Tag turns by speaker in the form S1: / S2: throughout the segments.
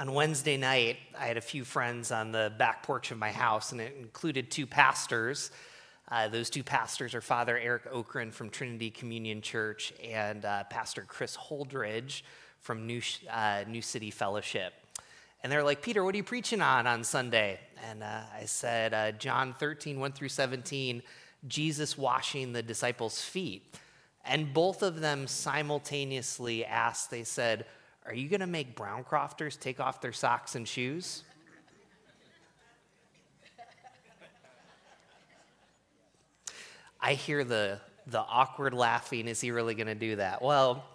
S1: On Wednesday night, I had a few friends on the back porch of my house, and it included two pastors. Uh, those two pastors are Father Eric Okren from Trinity Communion Church and uh, Pastor Chris Holdridge from New, uh, New City Fellowship. And they're like, Peter, what are you preaching on on Sunday? And uh, I said, uh, John 13, 1 through 17, Jesus washing the disciples' feet. And both of them simultaneously asked, they said, Are you going to make Browncrofters take off their socks and shoes? I hear the, the awkward laughing. Is he really going to do that? Well,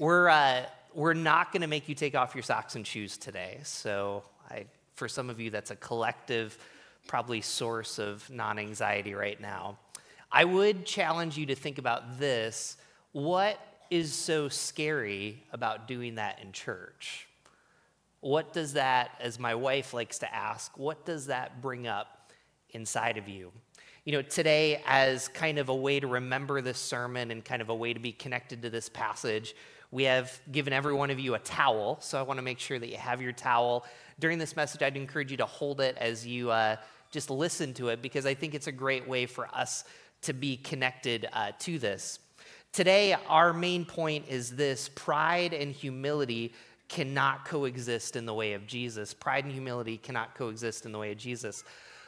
S1: we're, uh, we're not going to make you take off your socks and shoes today. So, I, for some of you, that's a collective, probably source of non anxiety right now. I would challenge you to think about this. What is so scary about doing that in church? What does that, as my wife likes to ask, what does that bring up inside of you? You know, today, as kind of a way to remember this sermon and kind of a way to be connected to this passage, we have given every one of you a towel. So I want to make sure that you have your towel. During this message, I'd encourage you to hold it as you uh, just listen to it because I think it's a great way for us to be connected uh, to this. Today, our main point is this pride and humility cannot coexist in the way of Jesus. Pride and humility cannot coexist in the way of Jesus.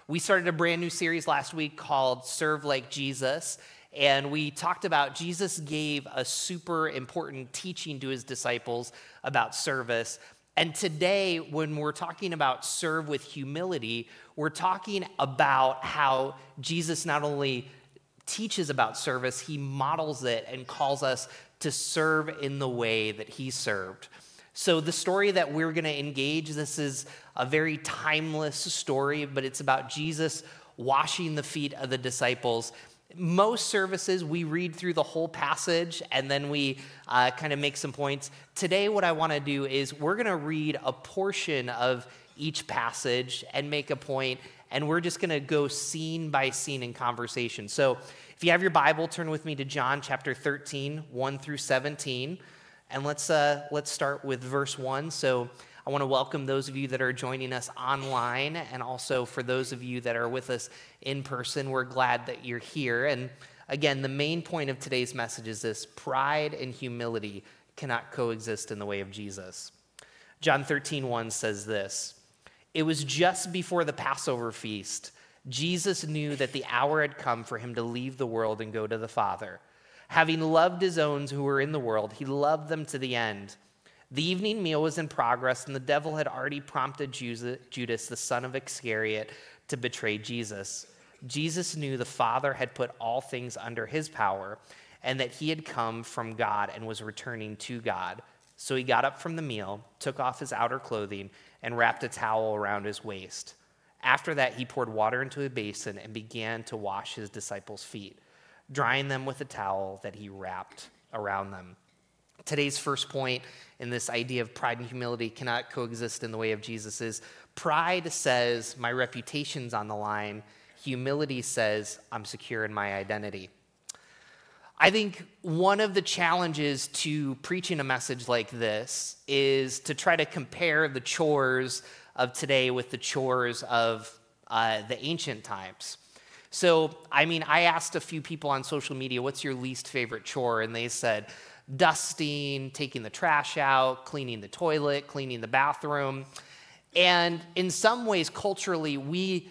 S1: We started a brand new series last week called Serve Like Jesus. And we talked about Jesus gave a super important teaching to his disciples about service. And today, when we're talking about serve with humility, we're talking about how Jesus not only teaches about service, he models it and calls us to serve in the way that he served. So, the story that we're going to engage, this is a very timeless story, but it's about Jesus washing the feet of the disciples. Most services, we read through the whole passage and then we uh, kind of make some points. Today, what I want to do is we're going to read a portion of each passage and make a point, and we're just going to go scene by scene in conversation. So if you have your Bible, turn with me to John chapter 13, 1 through 17. And let's, uh, let's start with verse 1. So I want to welcome those of you that are joining us online, and also for those of you that are with us in person. We're glad that you're here. And again, the main point of today's message is this pride and humility cannot coexist in the way of Jesus. John 13, 1 says this it was just before the Passover feast. Jesus knew that the hour had come for him to leave the world and go to the Father. Having loved his own who were in the world, he loved them to the end. The evening meal was in progress, and the devil had already prompted Judas, the son of Iscariot, to betray Jesus. Jesus knew the Father had put all things under his power, and that he had come from God and was returning to God. So he got up from the meal, took off his outer clothing, and wrapped a towel around his waist. After that, he poured water into a basin and began to wash his disciples' feet, drying them with a towel that he wrapped around them. Today's first point in this idea of pride and humility cannot coexist in the way of Jesus is pride says, My reputation's on the line. Humility says, I'm secure in my identity. I think one of the challenges to preaching a message like this is to try to compare the chores of today with the chores of uh, the ancient times. So, I mean, I asked a few people on social media, what's your least favorite chore? And they said, dusting, taking the trash out, cleaning the toilet, cleaning the bathroom. And in some ways, culturally, we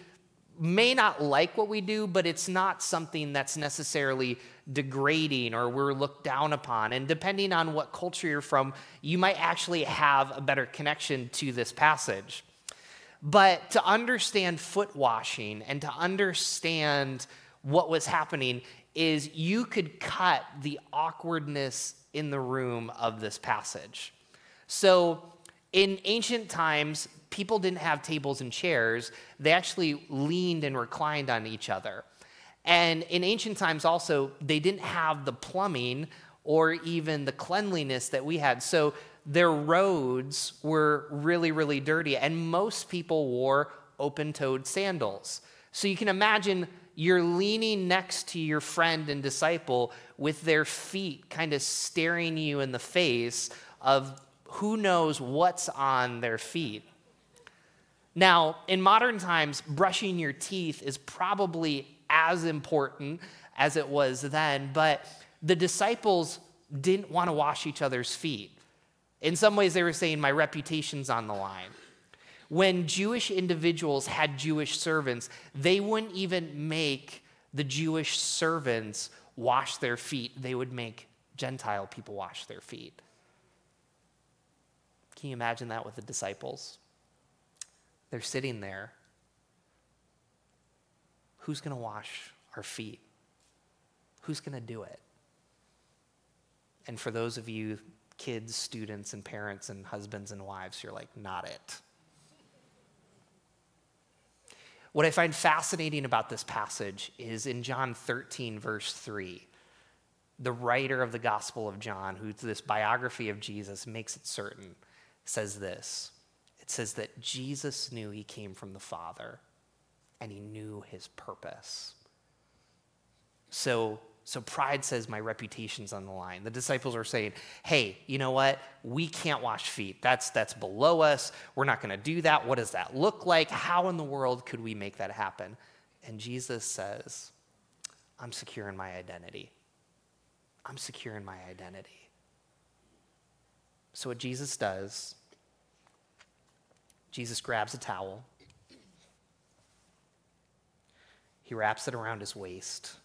S1: may not like what we do, but it's not something that's necessarily degrading or we're looked down upon. And depending on what culture you're from, you might actually have a better connection to this passage. But to understand foot washing and to understand what was happening is you could cut the awkwardness in the room of this passage. So in ancient times, people didn't have tables and chairs, they actually leaned and reclined on each other. And in ancient times, also, they didn't have the plumbing or even the cleanliness that we had. So their roads were really, really dirty, and most people wore open toed sandals. So you can imagine you're leaning next to your friend and disciple with their feet kind of staring you in the face of who knows what's on their feet. Now, in modern times, brushing your teeth is probably as important as it was then, but the disciples didn't want to wash each other's feet. In some ways, they were saying, My reputation's on the line. When Jewish individuals had Jewish servants, they wouldn't even make the Jewish servants wash their feet, they would make Gentile people wash their feet. Can you imagine that with the disciples? They're sitting there. Who's going to wash our feet? Who's going to do it? And for those of you, kids, students, and parents, and husbands and wives, you're like, not it. What I find fascinating about this passage is in John 13, verse 3, the writer of the Gospel of John, who's this biography of Jesus, makes it certain, says this. It says that Jesus knew he came from the Father and he knew his purpose. So so pride says my reputation's on the line. The disciples are saying, "Hey, you know what? We can't wash feet. That's that's below us. We're not going to do that. What does that look like? How in the world could we make that happen?" And Jesus says, "I'm secure in my identity. I'm secure in my identity." So what Jesus does, Jesus grabs a towel. He wraps it around his waist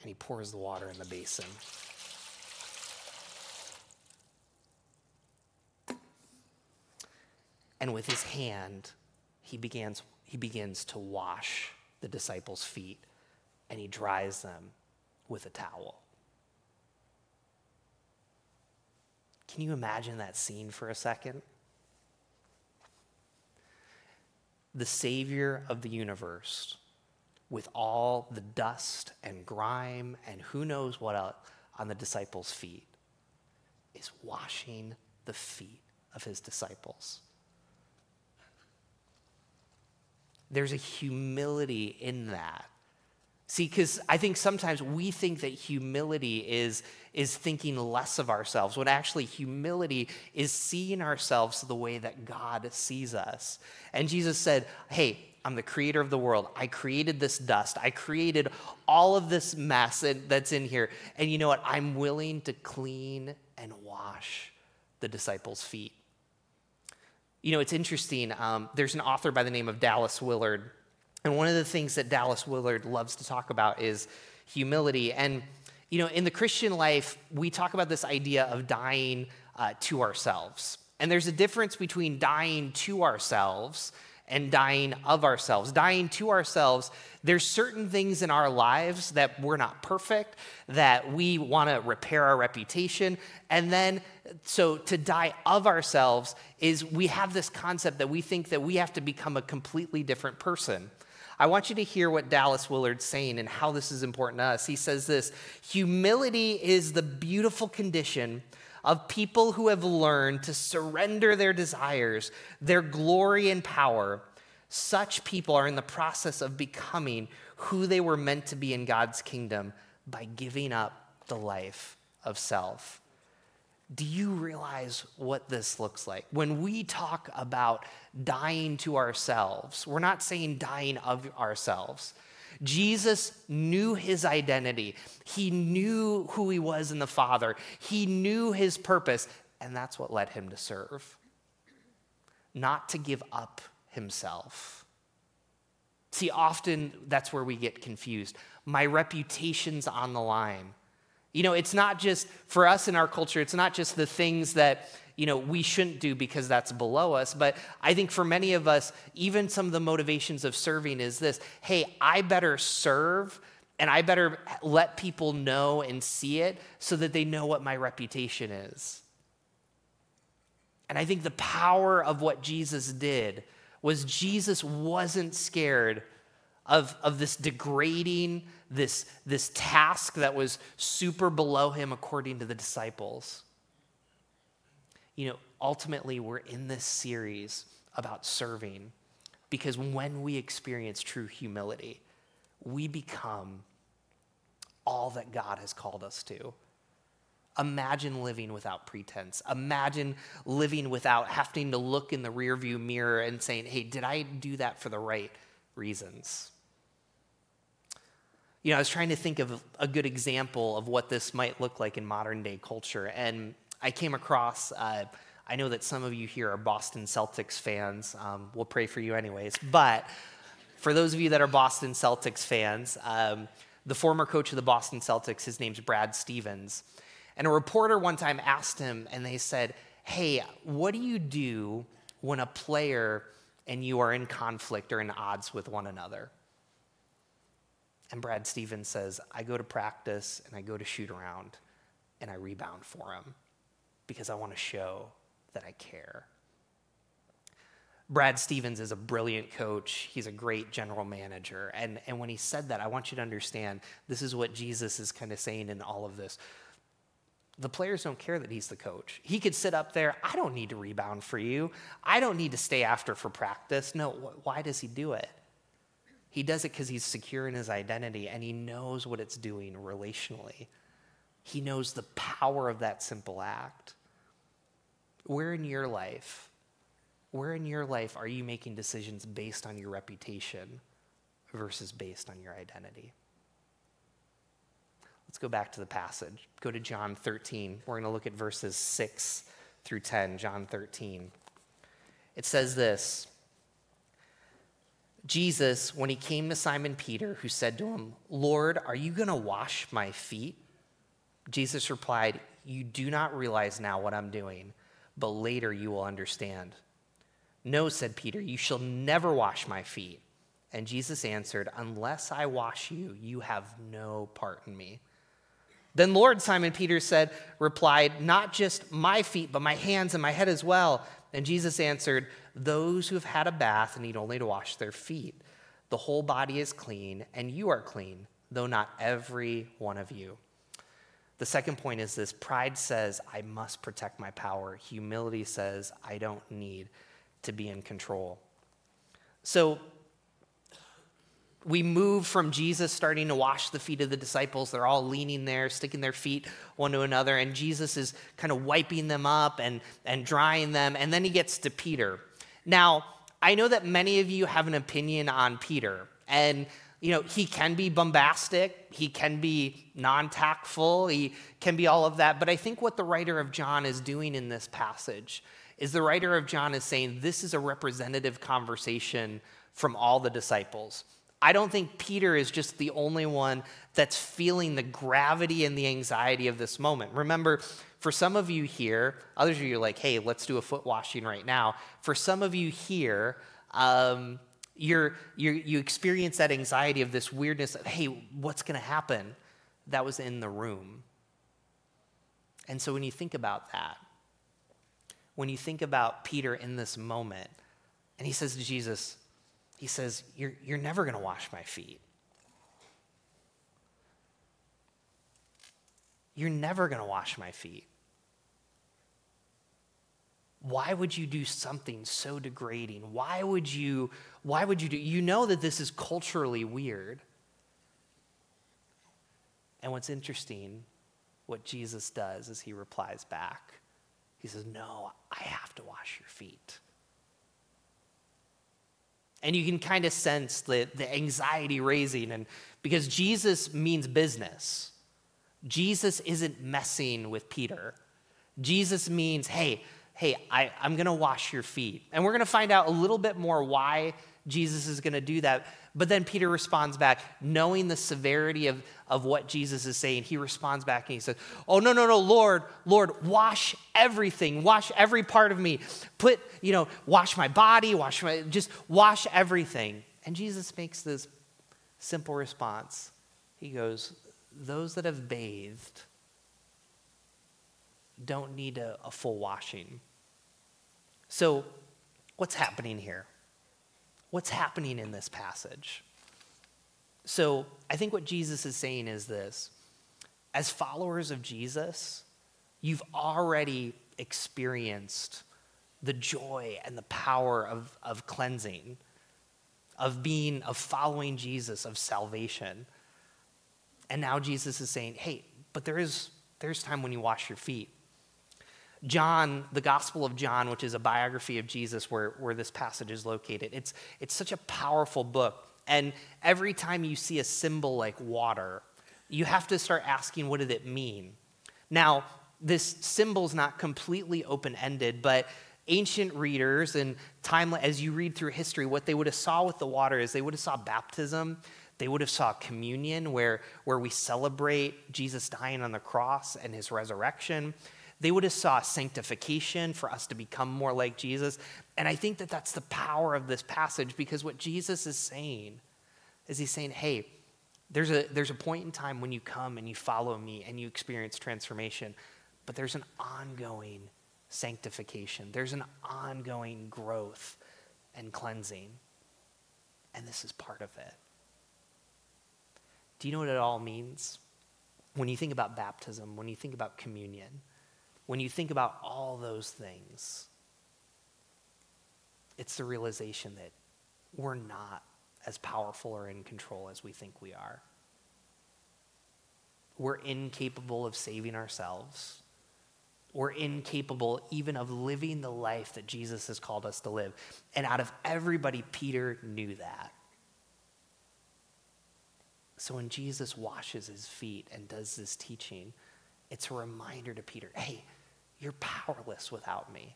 S1: and he pours the water in the basin. And with his hand, he begins, he begins to wash the disciples' feet and he dries them with a towel. Can you imagine that scene for a second? The Savior of the universe with all the dust and grime and who knows what else on the disciples' feet is washing the feet of his disciples. There's a humility in that. See, because I think sometimes we think that humility is, is thinking less of ourselves, when actually humility is seeing ourselves the way that God sees us. And Jesus said, Hey, I'm the creator of the world. I created this dust. I created all of this mess that's in here. And you know what? I'm willing to clean and wash the disciples' feet. You know, it's interesting. Um, there's an author by the name of Dallas Willard. And one of the things that Dallas Willard loves to talk about is humility. And, you know, in the Christian life, we talk about this idea of dying uh, to ourselves. And there's a difference between dying to ourselves and dying of ourselves. Dying to ourselves, there's certain things in our lives that we're not perfect, that we want to repair our reputation. And then, so to die of ourselves is we have this concept that we think that we have to become a completely different person. I want you to hear what Dallas Willard's saying and how this is important to us. He says this humility is the beautiful condition of people who have learned to surrender their desires, their glory and power, such people are in the process of becoming who they were meant to be in God's kingdom by giving up the life of self. Do you realize what this looks like? When we talk about dying to ourselves, we're not saying dying of ourselves. Jesus knew his identity. He knew who he was in the Father. He knew his purpose, and that's what led him to serve. Not to give up himself. See, often that's where we get confused. My reputation's on the line. You know, it's not just for us in our culture, it's not just the things that you know, we shouldn't do because that's below us. But I think for many of us, even some of the motivations of serving is this hey, I better serve and I better let people know and see it so that they know what my reputation is. And I think the power of what Jesus did was Jesus wasn't scared of, of this degrading, this, this task that was super below him according to the disciples you know, ultimately we're in this series about serving because when we experience true humility, we become all that God has called us to Imagine living without pretense. Imagine living without having to look in the rearview mirror and saying, hey, did I do that for the right reasons? You know, I was trying to think of a good example of what this might look like in modern day culture. And I came across, uh, I know that some of you here are Boston Celtics fans. Um, we'll pray for you, anyways. But for those of you that are Boston Celtics fans, um, the former coach of the Boston Celtics, his name's Brad Stevens. And a reporter one time asked him, and they said, Hey, what do you do when a player and you are in conflict or in odds with one another? And Brad Stevens says, I go to practice and I go to shoot around and I rebound for him because I want to show that I care. Brad Stevens is a brilliant coach. He's a great general manager. And, and when he said that, I want you to understand this is what Jesus is kind of saying in all of this. The players don't care that he's the coach. He could sit up there, I don't need to rebound for you. I don't need to stay after for practice. No, wh- why does he do it? He does it because he's secure in his identity and he knows what it's doing relationally. He knows the power of that simple act. Where in your life, where in your life are you making decisions based on your reputation versus based on your identity? Let's go back to the passage. Go to John 13. We're going to look at verses 6 through 10. John 13. It says this Jesus, when he came to Simon Peter, who said to him, Lord, are you going to wash my feet? Jesus replied, You do not realize now what I'm doing, but later you will understand. No, said Peter, you shall never wash my feet. And Jesus answered, Unless I wash you, you have no part in me. Then Lord, Simon Peter said, replied, Not just my feet, but my hands and my head as well. And Jesus answered, Those who have had a bath need only to wash their feet. The whole body is clean, and you are clean, though not every one of you. The second point is this pride says, I must protect my power. Humility says, I don't need to be in control. So we move from Jesus starting to wash the feet of the disciples. They're all leaning there, sticking their feet one to another, and Jesus is kind of wiping them up and, and drying them. And then he gets to Peter. Now, I know that many of you have an opinion on Peter, and you know, he can be bombastic, he can be non tactful, he can be all of that. But I think what the writer of John is doing in this passage is the writer of John is saying this is a representative conversation from all the disciples. I don't think Peter is just the only one that's feeling the gravity and the anxiety of this moment. Remember, for some of you here, others of you are like, hey, let's do a foot washing right now. For some of you here, um, you're, you're, you experience that anxiety of this weirdness of, hey, what's going to happen? That was in the room. And so when you think about that, when you think about Peter in this moment, and he says to Jesus, he says, You're, you're never going to wash my feet. You're never going to wash my feet. Why would you do something so degrading? Why would you why would you do you know that this is culturally weird. And what's interesting what Jesus does is he replies back. He says, "No, I have to wash your feet." And you can kind of sense the, the anxiety raising, and because Jesus means business. Jesus isn't messing with Peter. Jesus means, hey, hey, I, I'm gonna wash your feet. And we're gonna find out a little bit more why Jesus is gonna do that. But then Peter responds back, knowing the severity of, of what Jesus is saying, he responds back and he says, Oh, no, no, no, Lord, Lord, wash everything, wash every part of me. Put, you know, wash my body, wash my, just wash everything. And Jesus makes this simple response. He goes, Those that have bathed don't need a, a full washing. So, what's happening here? What's happening in this passage. So I think what Jesus is saying is this as followers of Jesus, you've already experienced the joy and the power of, of cleansing, of being, of following Jesus, of salvation. And now Jesus is saying, hey, but there is, there's time when you wash your feet. John, the Gospel of John, which is a biography of Jesus where, where this passage is located, it's, it's such a powerful book. And every time you see a symbol like water, you have to start asking, what did it mean? Now, this symbol's not completely open ended, but ancient readers and time as you read through history, what they would have saw with the water is they would have saw baptism, they would have saw communion where, where we celebrate Jesus dying on the cross and his resurrection. They would have saw sanctification for us to become more like Jesus. And I think that that's the power of this passage because what Jesus is saying is he's saying, hey, there's a, there's a point in time when you come and you follow me and you experience transformation, but there's an ongoing sanctification, there's an ongoing growth and cleansing. And this is part of it. Do you know what it all means? When you think about baptism, when you think about communion, when you think about all those things, it's the realization that we're not as powerful or in control as we think we are. We're incapable of saving ourselves. We're incapable even of living the life that Jesus has called us to live. And out of everybody, Peter knew that. So when Jesus washes his feet and does this teaching, it's a reminder to Peter hey, you're powerless without me.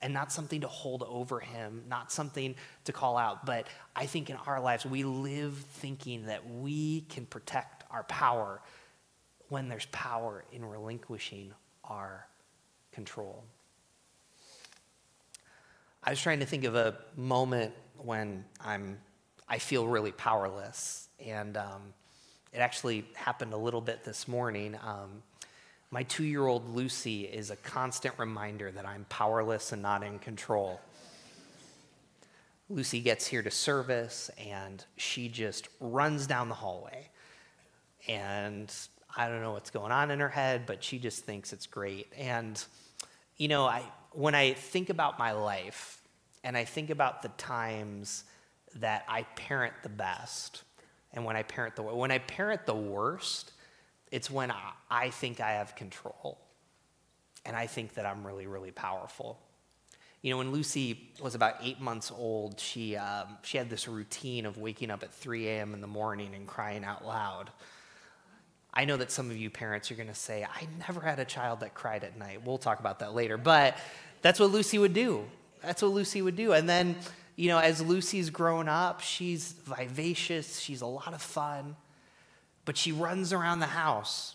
S1: And not something to hold over him, not something to call out. But I think in our lives, we live thinking that we can protect our power when there's power in relinquishing our control. I was trying to think of a moment when I'm, I feel really powerless. And um, it actually happened a little bit this morning. Um, my two year old Lucy is a constant reminder that I'm powerless and not in control. Lucy gets here to service and she just runs down the hallway. And I don't know what's going on in her head, but she just thinks it's great. And, you know, I, when I think about my life and I think about the times that I parent the best and when I parent the when I parent the worst, it's when I think I have control and I think that I'm really, really powerful. You know, when Lucy was about eight months old, she, um, she had this routine of waking up at 3 a.m. in the morning and crying out loud. I know that some of you parents are going to say, I never had a child that cried at night. We'll talk about that later. But that's what Lucy would do. That's what Lucy would do. And then, you know, as Lucy's grown up, she's vivacious, she's a lot of fun but she runs around the house.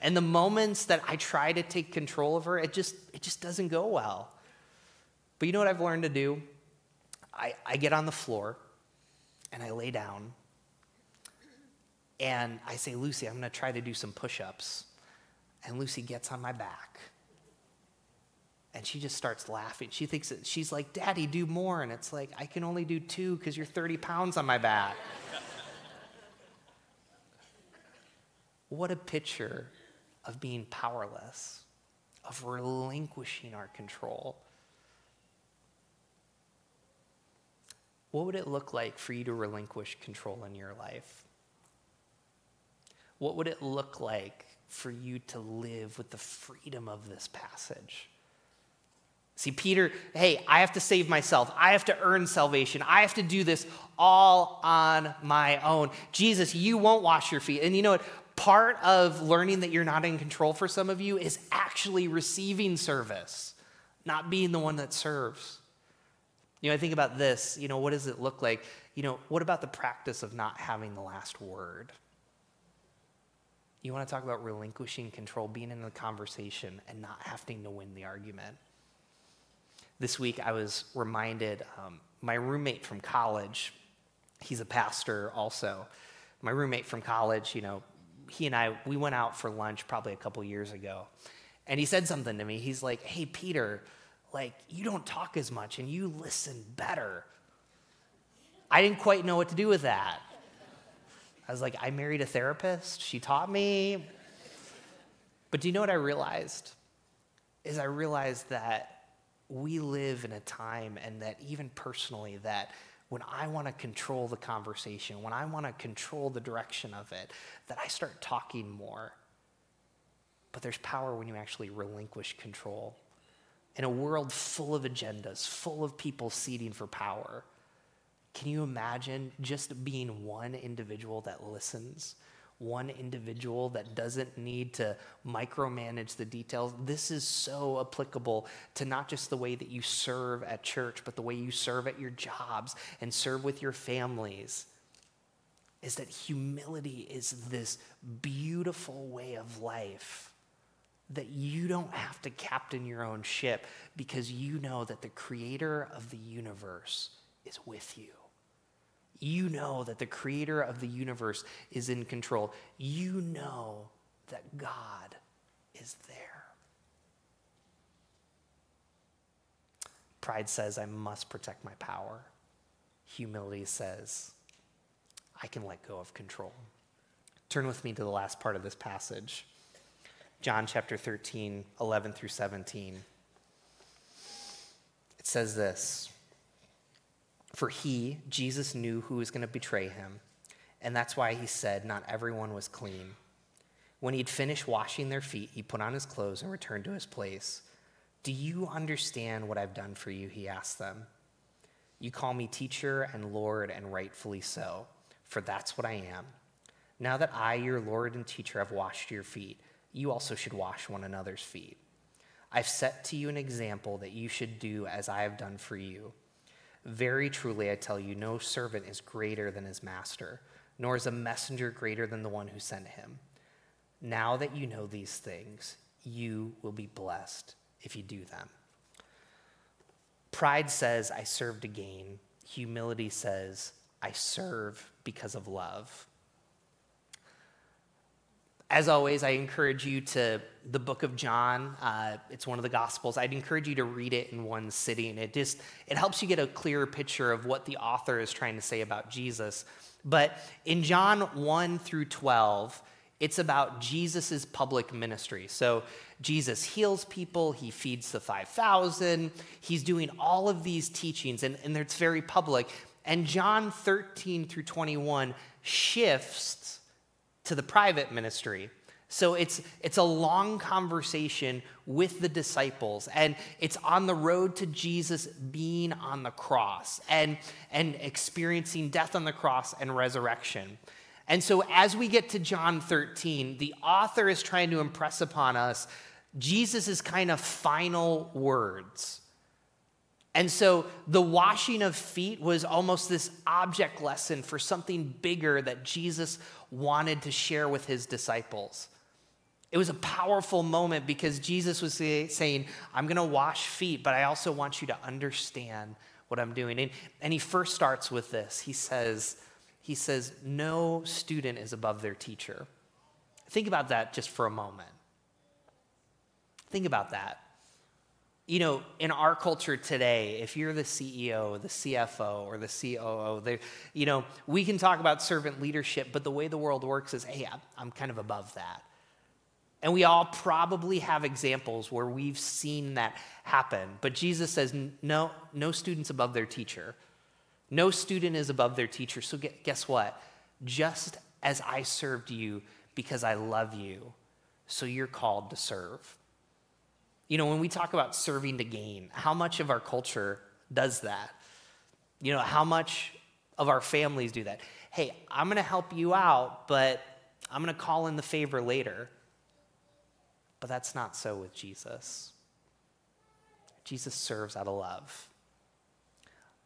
S1: And the moments that I try to take control of her, it just, it just doesn't go well. But you know what I've learned to do? I, I get on the floor and I lay down and I say, Lucy, I'm going to try to do some push ups. And Lucy gets on my back and she just starts laughing. She thinks that she's like, Daddy, do more. And it's like, I can only do two because you're 30 pounds on my back. What a picture of being powerless, of relinquishing our control. What would it look like for you to relinquish control in your life? What would it look like for you to live with the freedom of this passage? See, Peter, hey, I have to save myself. I have to earn salvation. I have to do this all on my own. Jesus, you won't wash your feet. And you know what? Part of learning that you're not in control for some of you is actually receiving service, not being the one that serves. You know, I think about this, you know, what does it look like? You know, what about the practice of not having the last word? You want to talk about relinquishing control, being in the conversation, and not having to win the argument. This week, I was reminded um, my roommate from college, he's a pastor also. My roommate from college, you know, he and I, we went out for lunch probably a couple years ago. And he said something to me. He's like, hey, Peter, like, you don't talk as much and you listen better. I didn't quite know what to do with that. I was like, I married a therapist. She taught me. But do you know what I realized? Is I realized that we live in a time and that even personally, that when I want to control the conversation, when I want to control the direction of it, that I start talking more but there's power when you actually relinquish control. In a world full of agendas, full of people seeking for power, can you imagine just being one individual that listens? One individual that doesn't need to micromanage the details. This is so applicable to not just the way that you serve at church, but the way you serve at your jobs and serve with your families. Is that humility is this beautiful way of life that you don't have to captain your own ship because you know that the creator of the universe is with you you know that the creator of the universe is in control. You know that God is there. Pride says, I must protect my power. Humility says, I can let go of control. Turn with me to the last part of this passage John chapter 13, 11 through 17. It says this. For he, Jesus, knew who was going to betray him, and that's why he said, Not everyone was clean. When he'd finished washing their feet, he put on his clothes and returned to his place. Do you understand what I've done for you? He asked them. You call me teacher and Lord, and rightfully so, for that's what I am. Now that I, your Lord and teacher, have washed your feet, you also should wash one another's feet. I've set to you an example that you should do as I have done for you. Very truly, I tell you, no servant is greater than his master, nor is a messenger greater than the one who sent him. Now that you know these things, you will be blessed if you do them. Pride says, I serve to gain. Humility says, I serve because of love. As always, I encourage you to the book of John. Uh, it's one of the Gospels. I'd encourage you to read it in one sitting. It just it helps you get a clearer picture of what the author is trying to say about Jesus. But in John 1 through 12, it's about Jesus' public ministry. So Jesus heals people, he feeds the 5,000, he's doing all of these teachings, and, and it's very public. And John 13 through 21 shifts to the private ministry. So it's, it's a long conversation with the disciples, and it's on the road to Jesus being on the cross and, and experiencing death on the cross and resurrection. And so as we get to John 13, the author is trying to impress upon us Jesus' kind of final words. And so the washing of feet was almost this object lesson for something bigger that Jesus wanted to share with his disciples. It was a powerful moment because Jesus was saying, I'm going to wash feet, but I also want you to understand what I'm doing. And, and he first starts with this. He says, he says, no student is above their teacher. Think about that just for a moment. Think about that you know, in our culture today, if you're the CEO, the CFO, or the COO, you know, we can talk about servant leadership, but the way the world works is, hey, I'm kind of above that. And we all probably have examples where we've seen that happen. But Jesus says, no, no student's above their teacher. No student is above their teacher. So guess what? Just as I served you because I love you, so you're called to serve. You know, when we talk about serving to gain, how much of our culture does that? You know, how much of our families do that? Hey, I'm to help you out, but I'm to call in the favor later. But that's not so with Jesus. Jesus serves out of love.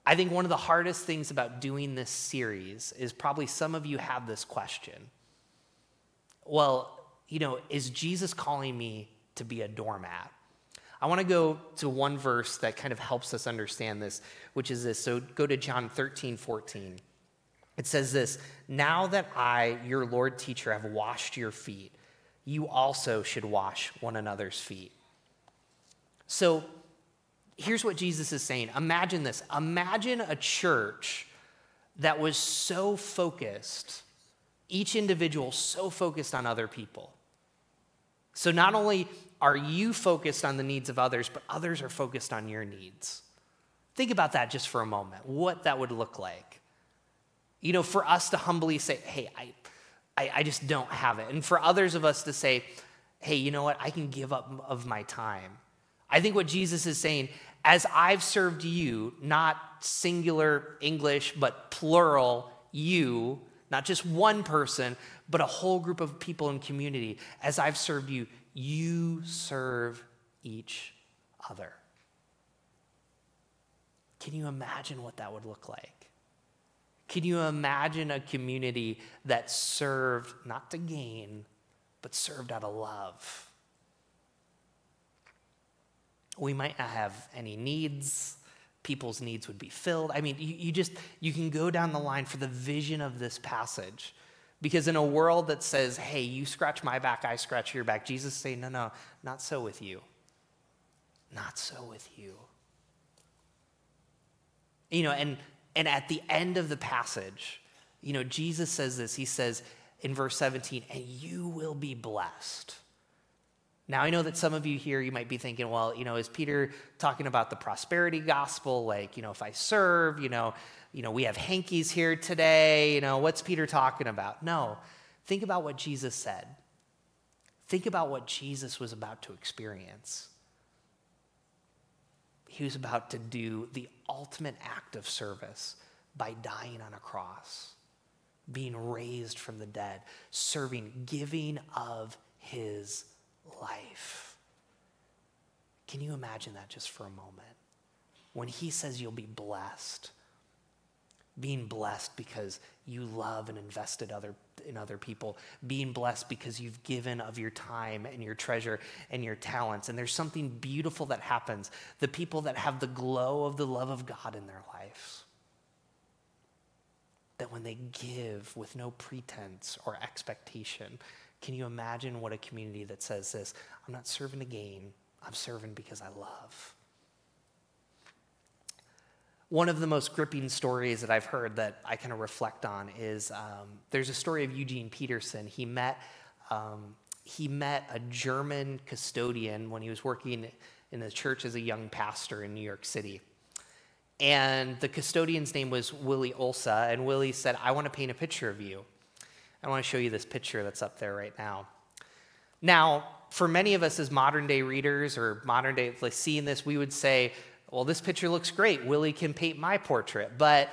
S1: I think one of the hardest things about doing this series is probably some of you have this question. Well, you know, is Jesus calling me to be a doormat? I want to go to one verse that kind of helps us understand this, which is this. So go to John 13, 14. It says this Now that I, your Lord teacher, have washed your feet, you also should wash one another's feet. So here's what Jesus is saying Imagine this. Imagine a church that was so focused, each individual so focused on other people. So not only are you focused on the needs of others, but others are focused on your needs? Think about that just for a moment, what that would look like. You know, for us to humbly say, hey, I, I, I just don't have it. And for others of us to say, hey, you know what? I can give up of my time. I think what Jesus is saying, as I've served you, not singular English, but plural you, not just one person, but a whole group of people in community, as I've served you, you serve each other. Can you imagine what that would look like? Can you imagine a community that served not to gain, but served out of love? We might not have any needs. People's needs would be filled. I mean, you, you just, you can go down the line for the vision of this passage. Because in a world that says, hey, you scratch my back, I scratch your back, Jesus say, no, no, not so with you. Not so with you. You know, and and at the end of the passage, you know, Jesus says this. He says in verse 17, and you will be blessed. Now, I know that some of you here, you might be thinking, well, you know, is Peter talking about the prosperity gospel? Like, you know, if I serve, you know, you know, we have hankies here today, you know, what's Peter talking about? No. Think about what Jesus said. Think about what Jesus was about to experience he was about to do the ultimate act of service by dying on a cross, being raised from the dead, serving, giving of his life. Can you imagine that just for a moment? When he says you'll be blessed, being blessed because you love and invested other, in other people, being blessed because you've given of your time and your treasure and your talents. And there's something beautiful that happens. The people that have the glow of the love of God in their lives, that when they give with no pretense or expectation, can you imagine what a community that says this? I'm not serving to gain, I'm serving because I love. One of the most gripping stories that I've heard that I kind of reflect on is um, there's a story of Eugene Peterson. He met, um, he met a German custodian when he was working in the church as a young pastor in New York City. And the custodian's name was Willie Olsa, and Willie said, I want to paint a picture of you. I want to show you this picture that's up there right now. Now, for many of us as modern day readers or modern day, like seeing this, we would say, well, this picture looks great. Willie can paint my portrait. But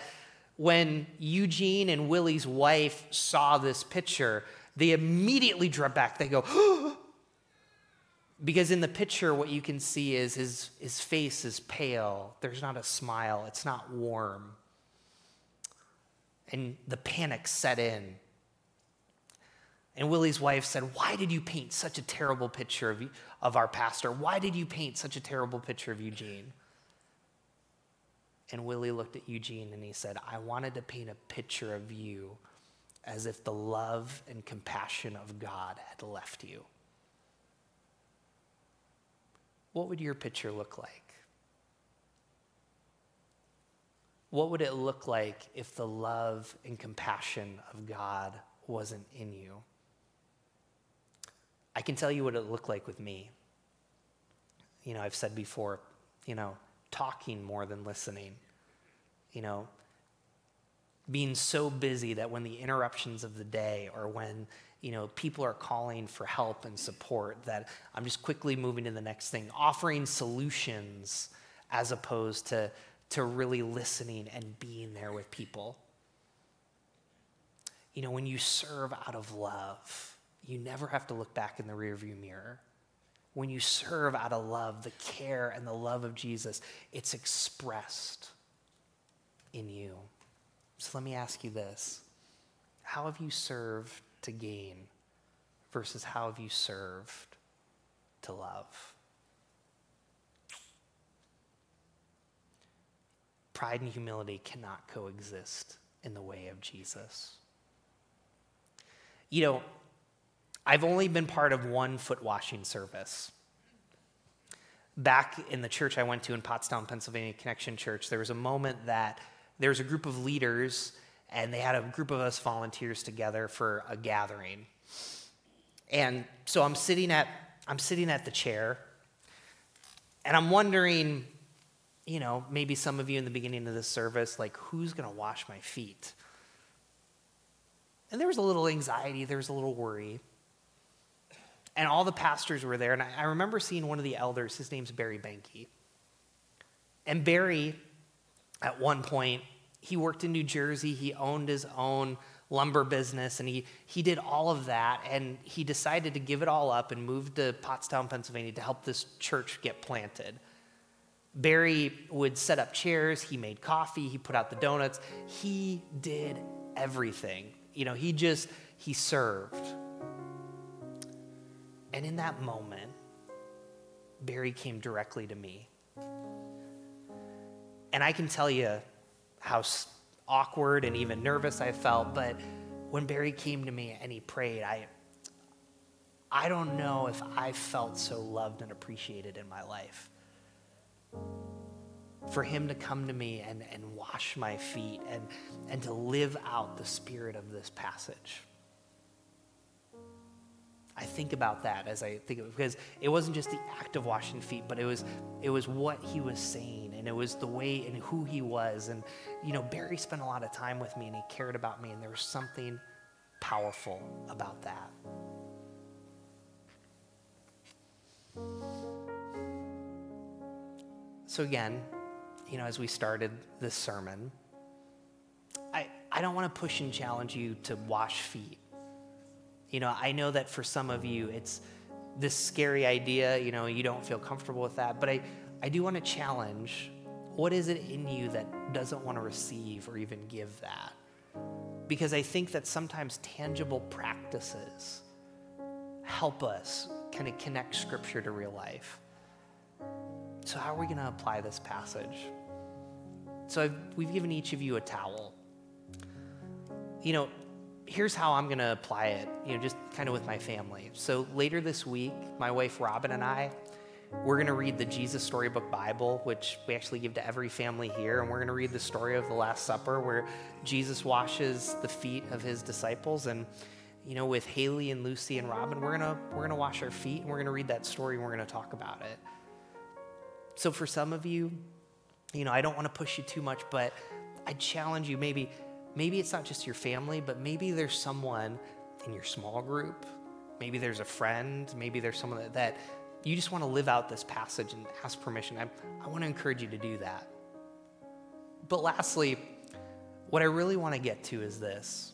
S1: when Eugene and Willie's wife saw this picture, they immediately drew back. They go, because in the picture, what you can see is his, his face is pale. There's not a smile, it's not warm. And the panic set in. And Willie's wife said, Why did you paint such a terrible picture of, of our pastor? Why did you paint such a terrible picture of Eugene? And Willie looked at Eugene and he said, I wanted to paint a picture of you as if the love and compassion of God had left you. What would your picture look like? What would it look like if the love and compassion of God wasn't in you? I can tell you what it looked like with me. You know, I've said before, you know, talking more than listening. You know, being so busy that when the interruptions of the day or when you know people are calling for help and support that i'm just quickly moving to the next thing offering solutions as opposed to to really listening and being there with people you know when you serve out of love you never have to look back in the rearview mirror when you serve out of love, the care and the love of Jesus, it's expressed in you. So let me ask you this How have you served to gain versus how have you served to love? Pride and humility cannot coexist in the way of Jesus. You know, I've only been part of one foot washing service. Back in the church I went to in Pottstown, Pennsylvania, Connection Church, there was a moment that there was a group of leaders and they had a group of us volunteers together for a gathering. And so I'm sitting at I'm sitting at the chair and I'm wondering, you know, maybe some of you in the beginning of this service, like, who's going to wash my feet? And there was a little anxiety, there was a little worry. And all the pastors were there. And I, remember seeing one of the elders, his name's Barry Banky. And Barry, at one point, he worked in New Jersey. He owned his own lumber business and he, he did all of that and he decided to give it all up and move to Pottstown, Pennsylvania to help this church get planted. Barry would set up chairs, he made coffee, he put out the donuts. He did everything. You know, he just, he served. And in that moment, Barry came directly to me. And I can tell you how awkward and even nervous I felt, but when Barry came to me and he prayed, I, I don't know if I felt so loved and appreciated in my life for him to come to me and, and wash my feet and, and to live out the spirit of this passage. I think about that as I think of it because it wasn't just the act of washing feet, but it was it was what he was saying and it was the way and who he was. And you know, Barry spent a lot of time with me and he cared about me, and there was something powerful about that. So, again, you know, as we started this sermon, I, I don't want to push and challenge you to wash feet. You know, I know that for some of you, it's this scary idea, you know, you don't feel comfortable with that, but I, I do want to challenge what is it in you that doesn't want to receive or even give that? Because I think that sometimes tangible practices help us kind of connect scripture to real life. So, how are we going to apply this passage? So, I've, we've given each of you a towel. You know, here's how I'm going to apply it, you know, just kind of with my family. So, later this week, my wife Robin and I, we're going to read the Jesus Storybook Bible, which we actually give to every family here. And we're going to read the story of the Last Supper, where Jesus washes the feet of his disciples. And, you know, with Haley and Lucy and Robin, we're going to, we're going to wash our feet and we're going to read that story and we're going to talk about it. So for some of you, you know, I don't want to push you too much, but I challenge you maybe maybe it's not just your family, but maybe there's someone in your small group, maybe there's a friend, maybe there's someone that, that you just want to live out this passage and ask permission. I, I want to encourage you to do that. But lastly, what I really want to get to is this.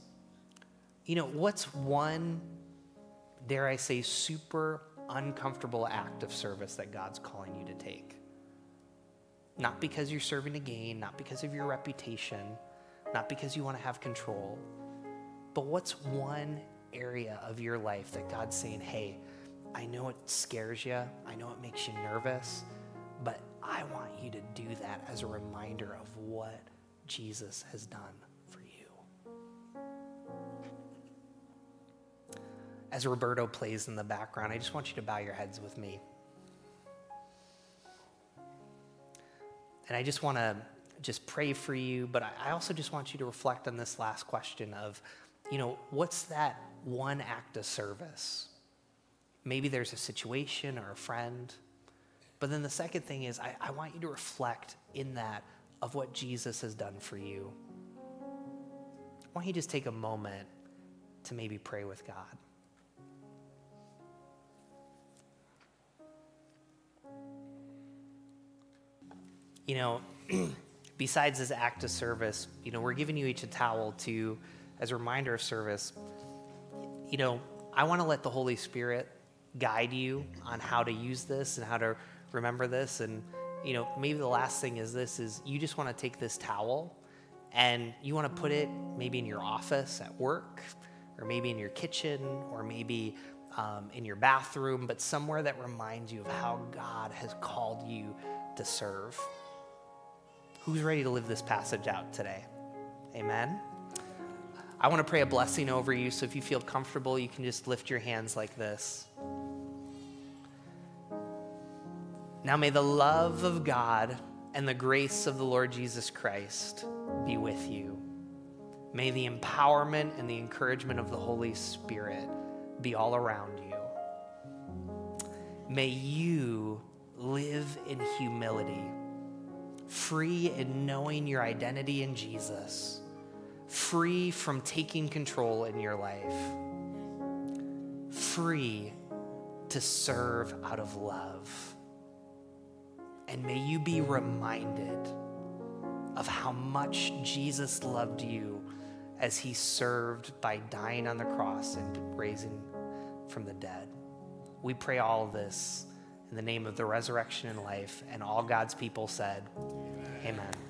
S1: You know, what's one, dare I say, super uncomfortable act of service that God's calling you to take? Not because you're serving to gain, not because of your reputation, not because you want to have control, but what's one area of your life that God's saying, hey, I know it scares you, I know it makes you nervous, but I want you to do that as a reminder of what Jesus has done for you. As Roberto plays in the background, I just want you to bow your heads with me. And I just want to just pray for you, but I also just want you to reflect on this last question of, you know, what's that one act of service? Maybe there's a situation or a friend. But then the second thing is, I, I want you to reflect in that of what Jesus has done for you. Why don't you just take a moment to maybe pray with God? you know, besides this act of service, you know, we're giving you each a towel to, as a reminder of service. You know, I want to let the Holy Spirit guide you on how to use this and how to remember this. And, you know, maybe the last thing is this is you just want to take this towel and you want to put it maybe in your office at work or maybe in your kitchen or maybe um, in your bathroom, but somewhere that reminds you of how God has called you to serve. Who's ready to live this passage out today? Amen. I want to pray a blessing over you. So if you feel comfortable, you can just lift your hands like this. Now may the love of God and the grace of the Lord Jesus Christ be with you. May the empowerment and the encouragement of the Holy Spirit be all around you. May you live in humility free in knowing your identity in Jesus, free from taking control in your life, free to serve out of love. And may you be reminded of how much Jesus loved you as he served by dying on the cross and raising from the dead. We pray all this in the name of the resurrection and life, and all God's people said, Amen. Amen.